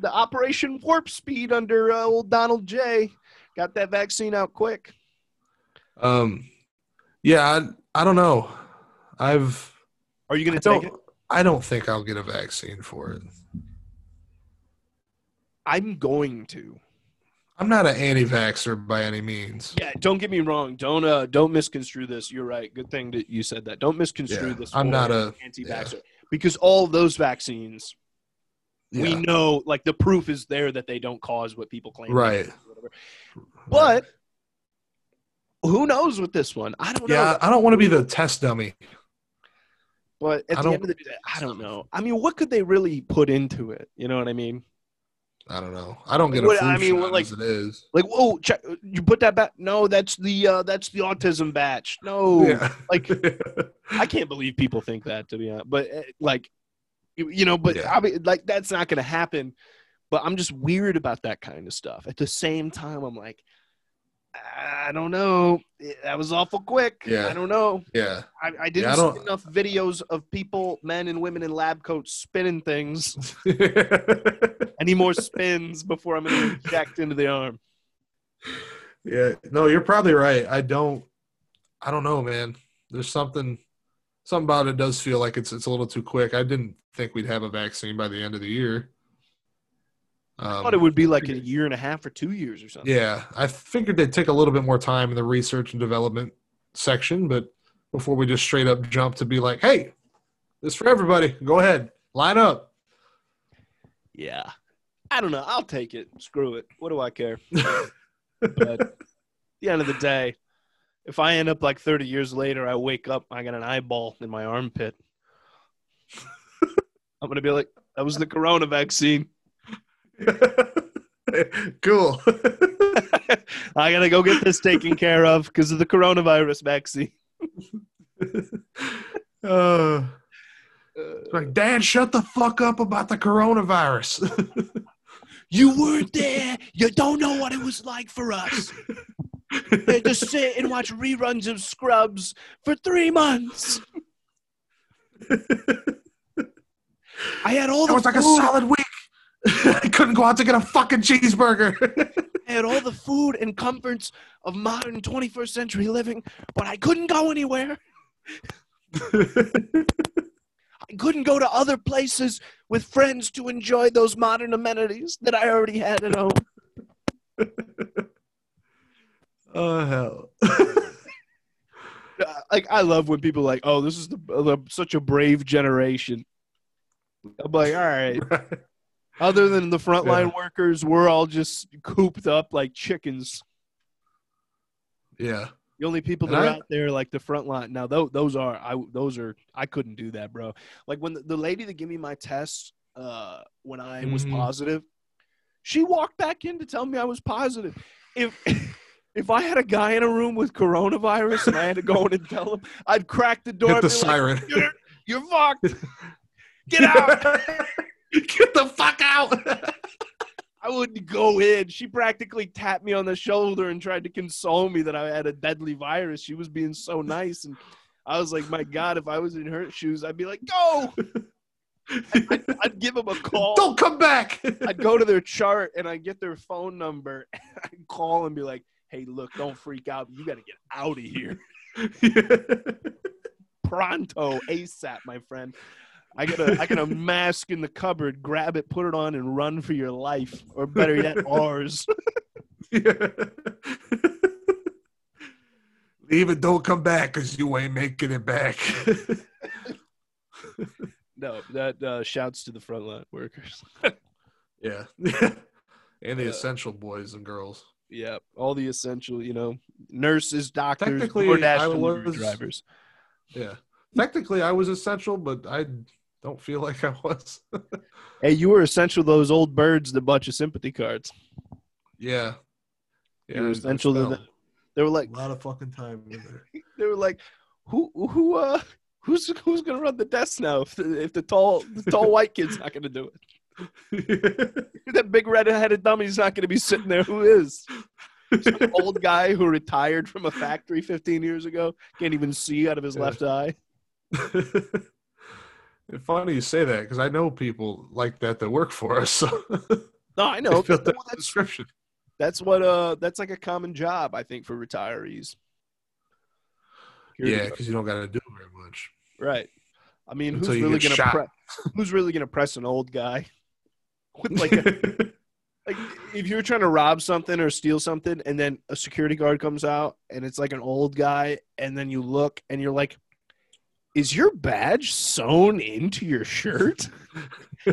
The Operation Warp Speed under uh, old Donald J. Got that vaccine out quick. Um, yeah, I, I don't know. I've Are you going to take it? I don't think I'll get a vaccine for it. I'm going to. I'm not an anti-vaxxer by any means. Yeah, don't get me wrong. Don't uh, don't misconstrue this. You're right. Good thing that you said that. Don't misconstrue Yeah, this. I'm not a- anti-vaxxer because all those vaccines, we know, like the proof is there that they don't cause what people claim. Right. But who knows with this one? I don't know. yeah, I don't want to be the test dummy. But at I the end of the day, I don't know. I mean, what could they really put into it? You know what I mean? I don't know. I don't get a What- I mean, what, like- it is. Like, whoa, check, you put that back? No, that's the uh, that's the autism batch. No, yeah. like I can't believe people think that to be honest. But uh, like, you, you know, but Yeah. I mean, like that's not going to happen. But I'm just weird about that kind of stuff. At the same time, I'm like, I don't know. That was awful quick. Yeah. I don't know. yeah. I, I didn't I see enough videos of people, men and women in lab coats, spinning things. Any more spins before I'm going to inject into the arm? yeah. No, you're probably right. I don't I don't know, man. There's something something about it does feel like it's it's a little too quick. I didn't think we'd have a vaccine by the end of the year. I Um, thought it would be like a year and a half or two years or something. Yeah, I figured they'd take a little bit more time in the research and development section, but before we just straight up jump to be like, "Hey, this for everybody. Go ahead, line up." Yeah. I don't know. I'll take it. Screw it. What do I care? But at the end of the day, if I end up like 30 years later, I wake up, I got an eyeball in my armpit. I'm gonna be like, that was the corona vaccine. cool. I gotta go get this taken care of because of the coronavirus vaccine. uh, like, Dad, shut the fuck up about the coronavirus. You weren't there. You don't know what it was like for us. Had to sit and watch reruns of Scrubs for three months. I had all It the was like a solid week. I couldn't go out to get a fucking cheeseburger. I had all the food and comforts of modern 21st century living, but I couldn't go anywhere. I couldn't go to other places with friends to enjoy those modern amenities that I already had at home. oh hell. Uh, Like I love when people are like, "Oh, this is the, the such a brave generation." I'm like, all right. Other than the frontline workers, we're all just cooped up like chickens. yeah. The only people And that are I- out there like the front line. Now those those are I those are I couldn't do that, bro. Like when the, the lady that gave me my test uh when I was Mhm. positive, she walked back in to tell me I was positive. If if I had a guy in a room with coronavirus and I had to go in and tell him, I'd crack the door. Hit the be like, siren. You're, you're fucked. Get out. Get the fuck out. I wouldn't go in. She practically tapped me on the shoulder and tried to console me that I had a deadly virus. She was being so nice. And I was like, my God, if I was in her shoes, I'd be like, go. I'd, I'd give them a call. Don't come back. I'd go to their chart and I'd get their phone number. I'd call and be like, hey, look, don't freak out. You got to get out of here. Pronto, ASAP, my friend. I got a I got a mask in the cupboard. Grab it, put it on, and run for your life, or better yet, ours. Leave it. Don't come back because you ain't making it back. No, that uh, shouts to the frontline workers. yeah. and the Uh, essential boys and girls. yeah, all the essential, you know, nurses, doctors, DoorDash delivery drivers. Yeah. Technically, I was essential, but I don't feel like I was. Hey, you were essential. to Those old birds that bought you sympathy cards. yeah. You were essential to spent the- They were like, A lot of fucking time in there. they were like, who, who, uh, who's who's gonna run the desk now if the, if the tall the tall white kid's not gonna do it? that big red-headed dummy's not gonna be sitting there. Who is? Some old guy who retired from a factory 15 years ago can't even see out of his Yeah. left eye. It's funny you say that because I know people like that that work for us. So No, I know. that That's description. that's what uh that's like a common job I think for retirees. Yeah, because you don't got to do very much. right. I mean, Until who's really gonna shot. pre- who's really gonna press an old guy with like a, like if you're trying to rob something or steal something and then a security guard comes out and it's like an old guy and then you look and you're like is your badge sewn into your shirt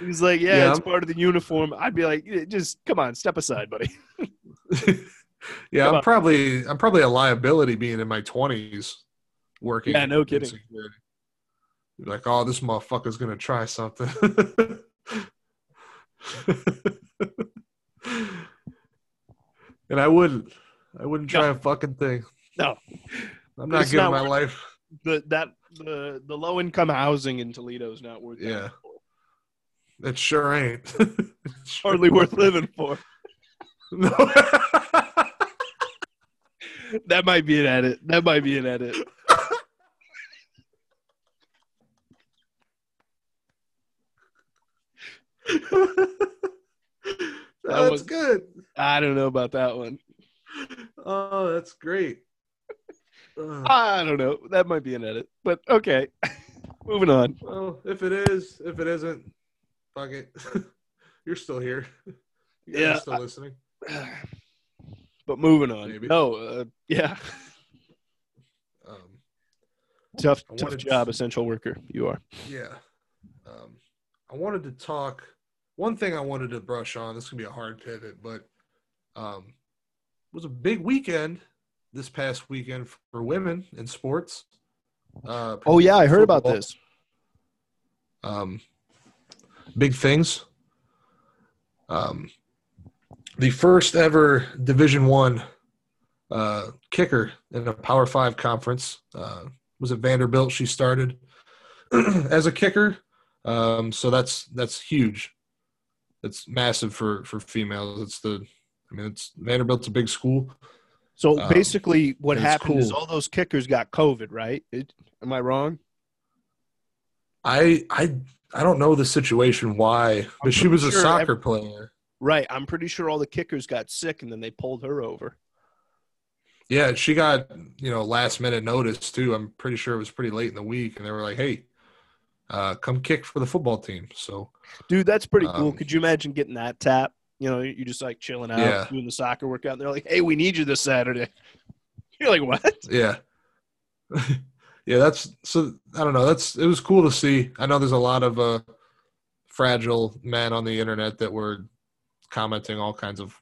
he's like yeah, Yeah, it's part of the uniform i'd be like just come on step aside buddy yeah, Come I'm on. probably I'm probably a liability being in my twenties working. Yeah, no in kidding. Like, oh, this motherfucker's gonna try something. and I wouldn't. I wouldn't try No. a fucking thing. No. I'm not It's giving not my life. the that the the low income housing in toledo is not worth that Yeah. It sure ain't. It's sure hardly worth living for No. that might be an edit that might be an edit that's was- good. i don't know about that one Oh, that's great. Uh, I don't know. That might be an edit, but okay. Moving on. well, if it is, if it isn't, fuck it. You're still here. You guys Yeah, are still I- listening. But moving on. Maybe. No, uh, yeah. Um, Tough, I tough wanted to- job, essential worker. You are. yeah. Um, I wanted to talk. One thing I wanted to brush on. This can be a hard pivot, but um, was a big weekend this past weekend for women in sports. Uh, oh yeah, I heard football. about this. Um, big things. Um, the first ever Division One uh, kicker in a Power Five conference uh, was at Vanderbilt. She started as a kicker, um, so that's that's huge. It's massive for for females. It's the, I mean, it's Vanderbilt's a big school. So um, basically, what happened cool. is all those kickers got COVID, right? It, am I wrong? I I I don't know the situation why, but she was a sure soccer every, player. Right. I'm pretty sure all the kickers got sick and then they pulled her over. Yeah, she got, you know, last minute notice too. I'm pretty sure it was pretty late in the week and they were like, "Hey, uh, come kick for the football team." So Dude, that's pretty um, cool. Could you imagine getting that tap? You know, you're just like chilling out yeah. doing the soccer workout and they're like, "Hey, we need you this Saturday." You're like, "What?" Yeah. yeah, that's so I don't know. That's it was cool to see. I know there's a lot of uh fragile men on the internet that were commenting all kinds of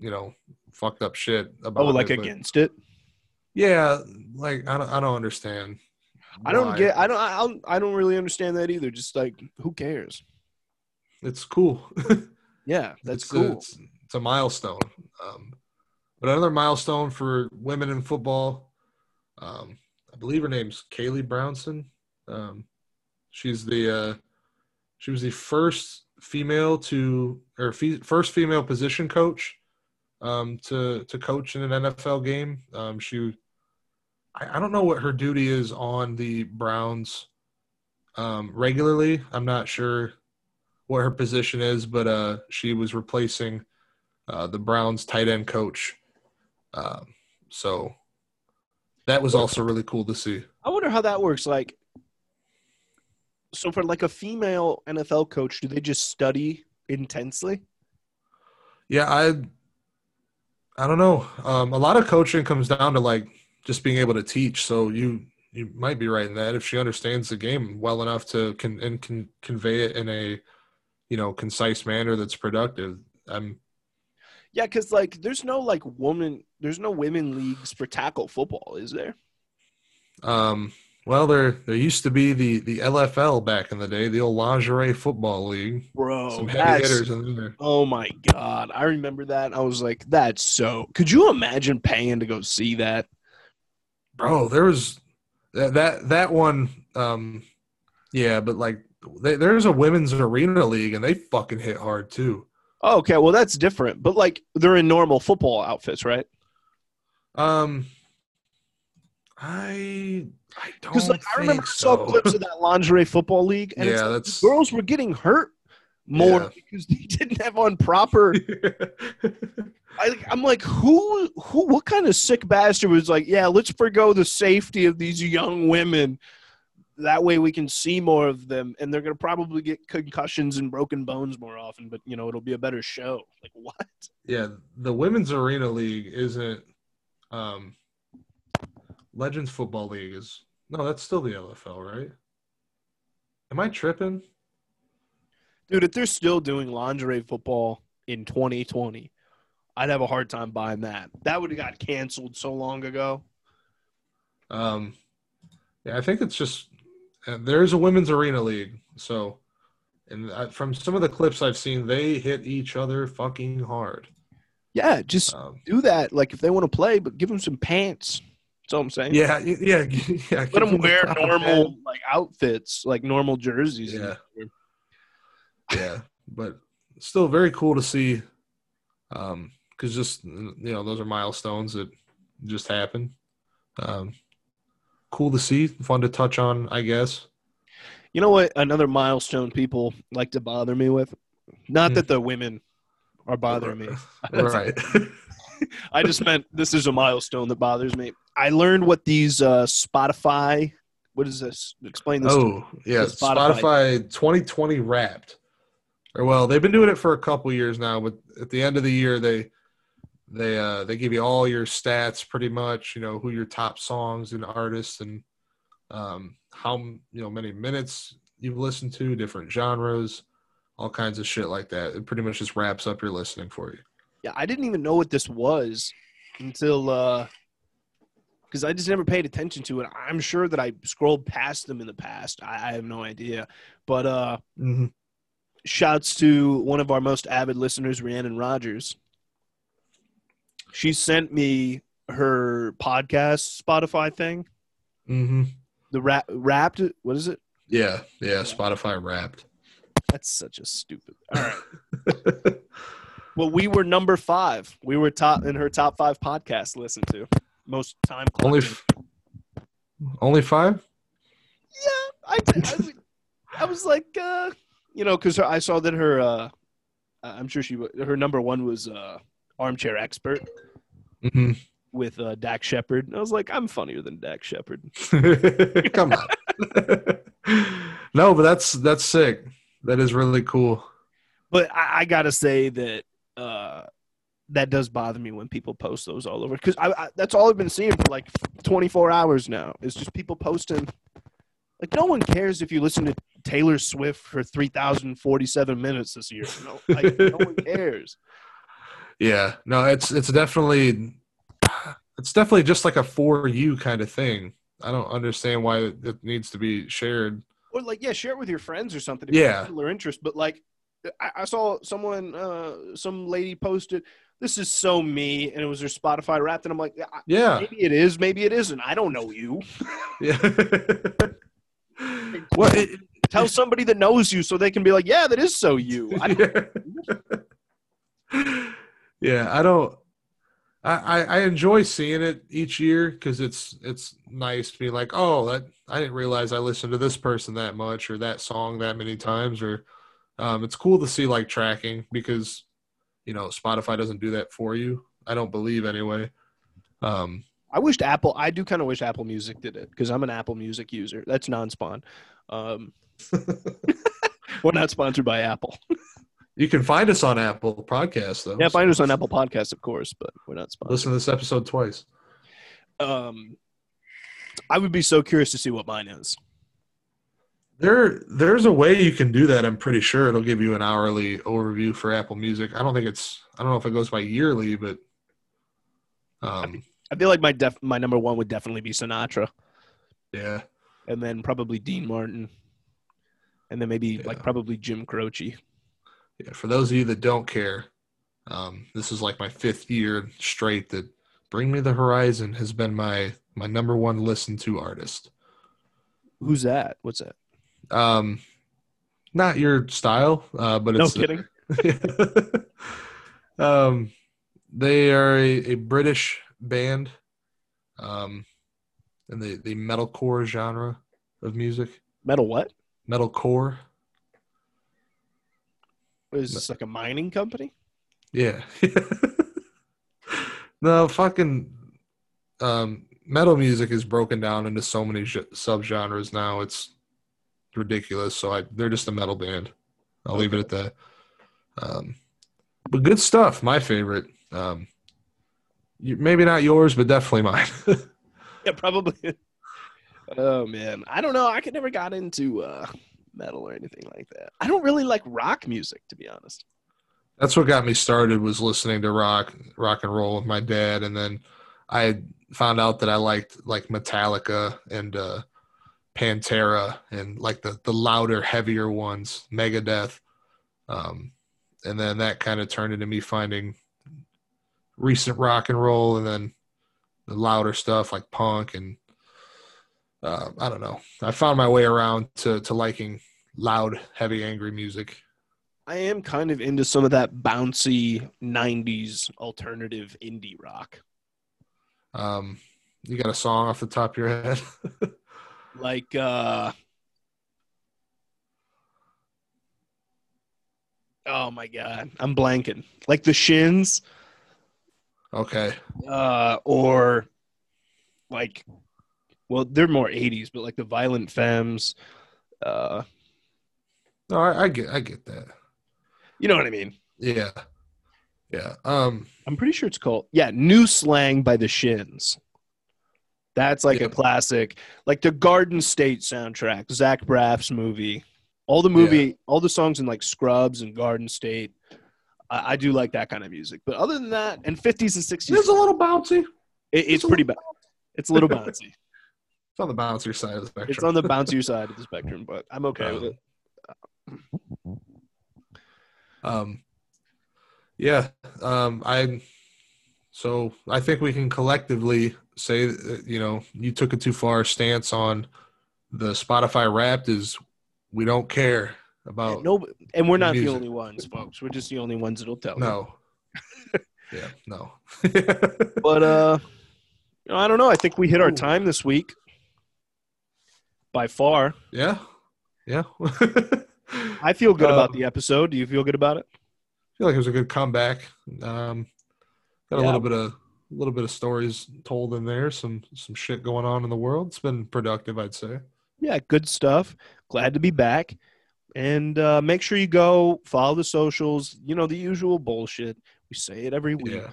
you know fucked up shit about. Oh, like it, against it. Yeah, like I don't, I don't understand. I don't get. I don't. I don't. I don't really understand that either. Just like, who cares? It's cool. yeah, that's it's cool. A, it's, it's, a milestone. Um, but another milestone for women in football. Um, I believe her name's Callie Brownson. Um, she's the. Uh, she was the first female to or fe- first female position coach um, to to coach in an NFL game. Um, she, I, I, don't know what her duty is on the Browns um, regularly. I'm not sure what her position is, but uh, she was replacing uh, the Browns tight end coach. Um, so that was also really cool to see. I wonder how that works. Like, so for like a female NFL coach, do they just study intensely? Yeah, I I don't know. Um, a lot of coaching comes down to like just being able to teach. So you you might be right in that if she understands the game well enough to can and can convey it in a you know concise manner that's productive. I'm yeah, because like there's no like woman, there's no women leagues for tackle football, is there? Um, well, there there used to be the the LFL back in the day, the old lingerie football league. Bro, some heavy hitters in there. Oh my god, I remember that. I was like, that's so. Could you imagine paying to go see that? Bro, there was that that that one. Um, yeah, but like they, there's a women's arena league, and they fucking hit hard too. Oh, okay, well that's different. But like they're in normal football outfits, right? Um, I I don't like I remember so. I saw clips of that lingerie football league, and yeah, like that's girls were getting hurt more yeah. because they didn't have on proper. I, I'm like, who, who, what kind of sick bastard was like, yeah, let's forego the safety of these young women. That way we can see more of them, and they're gonna probably get concussions and broken bones more often. But you know, it'll be a better show. Like what? Yeah, the women's arena league isn't. Um, Legends Football League is no, that's still the LFL, right? Am I tripping? Dude, if they're still doing lingerie football in 2020, I'd have a hard time buying that. That would have got canceled so long ago. Um, yeah, I think it's just uh, there's a women's arena league, so and I, from some of the clips I've seen, they hit each other fucking hard. Yeah, just um, do that. Like if they want to play, but give them some pants. That's all I'm saying. Yeah, yeah, yeah. Let them wear normal like outfits, like normal jerseys. Yeah, yeah, but still very cool to see. Um, because just you know those are milestones that just happened. Um, cool to see, fun to touch on, I guess. You know what? Another milestone people like to bother me with. Not mm. that the women are bothering me. right. I just meant this is a milestone that bothers me. I learned what these uh, Spotify. What is this? Explain this. Oh, yeah, Spotify. Spotify 2020 Wrapped. Or well, they've been doing it for a couple years now, but at the end of the year, they they uh, they give you all your stats, pretty much. You know who your top songs and artists, and um, how you know many minutes you've listened to, different genres, all kinds of shit like that. It pretty much just wraps up your listening for you. Yeah, I didn't even know what this was until uh because I just never paid attention to it. I'm sure that I scrolled past them in the past. I, I have no idea. But uh hmm shouts to one of our most avid listeners, Rhiannon Rogers. She sent me her podcast Spotify thing. hmm The rap wrapped what is it? Yeah, yeah. Spotify Wrapped. That's such a stupid. All right. Well, we were number five. We were top in her top five podcast listened to most time. only, f- only five. Yeah, I, I, I was like, uh, you know, because I saw that her, uh, I'm sure she, her number one was uh, Armchair Expert hmm with uh, Dax Shepard. I was like, I'm funnier than Dax Shepard. Come on. no, but that's that's sick. That is really cool. But I, I gotta say that uh, that does bother me when people post those all over because I, I, that's all I've been seeing for like 24 hours now. It's just people posting. Like no one cares if you listen to Taylor Swift for 3,047 minutes this year. Know? Like no one cares. Yeah, no, it's it's definitely it's definitely just like a for you kind of thing. I don't understand why it needs to be shared. or like yeah share it with your friends or something if Yeah. similar interest but like I, I saw someone uh some lady posted this is so me and it was her spotify wrapped and i'm like Yeah, maybe it is maybe it isn't i don't know you yeah. well, it, tell somebody that knows you so they can be like yeah that is so you I, yeah. I don't. I, I I enjoy seeing it each year because it's it's nice to be like, oh, that I didn't realize I listened to this person that much or that song that many times, or um, it's cool to see like tracking because you know Spotify doesn't do that for you. I don't believe anyway. Um, I wished apple i do kind of wish apple music did it because i'm an apple music user that's non-spawn um we're not sponsored by apple you can find us on Apple Podcasts though. yeah find us on apple Podcasts, of course but we're not sponsored Listen to this episode twice. um i would be so curious to see what mine is There, there's a way you can do that. I'm pretty sure it'll give you an hourly overview for Apple Music. I don't think it's. I don't know if it goes by yearly, but um, I feel like my def- my number one would definitely be Sinatra, yeah, and then probably Dean Martin, and then maybe like probably Jim Croce. Yeah. For those of you that don't care, um, this is like my fifth year straight that "Bring Me the Horizon" has been my my number one listen to artist. Who's that? What's that? Um, not your style, uh, but No it's kidding. um, they are a, a British band, um, in the the metalcore genre of music. Metal what? Metalcore, Is this like a mining company? yeah. no, fucking, um, metal music is broken down into so many j- subgenres now. It's ridiculous. So I, they're just a metal band. I'll leave it at that. Um, but good stuff. My favorite. Um, you, maybe not yours, but definitely mine. Yeah, probably. oh man, I don't know. I could never got into uh, metal or anything like that. I don't really like rock music, to be honest. That's what got me started was listening to rock, rock and roll with my dad, and then I found out that I liked like Metallica and uh, Pantera and like the the louder, heavier ones, Megadeth, um, and then that kind of turned into me finding recent rock and roll, and then the louder stuff like punk and uh, I don't know. I found my way around to to liking loud, heavy, angry music. I am kind of into some of that bouncy '90s alternative indie rock, Um, you got a song off the top of your head? like uh, oh my god, I'm blanking. Like the Shins. okay. uh, or like, well, they're more '80s, but like the Violent Femmes. Uh, No, I, I get I get that. you know what I mean? Yeah. Yeah. Um I'm pretty sure it's called yeah, New Slang by the Shins. That's like Yeah. a classic, like the Garden State soundtrack, Zach Braff's movie. All the movie, all the songs in like Scrubs and Garden State. I, I do like that kind of music. But other than that, and 50s and 60s, It's a little bouncy. it, it's pretty bad. It's a little bouncy. It's on the bouncer side of the spectrum. it's on the bouncier side of the spectrum, but I'm okay with it. Um, yeah. Um, I. So I think we can collectively say, that, you know, you took it too far stance on the Spotify Wrapped is we don't care about No, and we're not the only ones, folks. We're just the only ones that'll tell. no. yeah, no. But uh, you know, I don't know. I think we hit our time this week by far. yeah, yeah. I feel good about Um, the episode. Do you feel good about it? I feel like it was a good comeback. Um, got a little bit of a little bit of stories told in there. Some some shit going on in the world. It's been productive, I'd say. Yeah, good stuff. Glad to be back. And uh, make sure you go follow the socials. You know the usual bullshit. We say it every week. Yeah.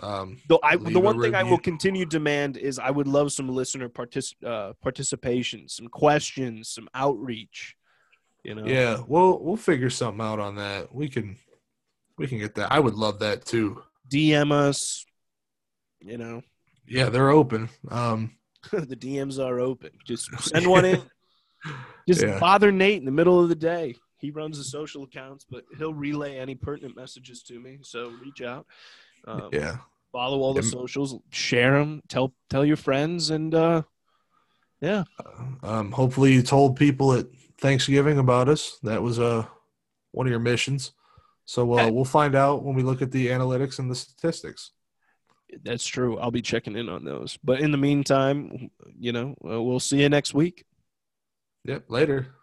Um, Though I, the one thing I will continue to demand is I would love some listener partic- uh, participation, some questions, some outreach. You know, yeah, we'll we'll figure something out on that. We can we can get that. I would love that too. DM us. You know, Yeah, they're open. Um, the DMs are open. Just send one in. Just Yeah. bother Nate in the middle of the day. He runs the social accounts, but he'll relay any pertinent messages to me. So reach out. Um, yeah, Follow all the Yeah. socials. Share them. Tell tell your friends, and uh, yeah, um, hopefully you told people at Thanksgiving about us. That was uh one of your missions. So uh, we'll find out when we look at the analytics and the statistics. that's true. I'll be checking in on those. But in the meantime, you know, uh, we'll see you next week. Yep. Later.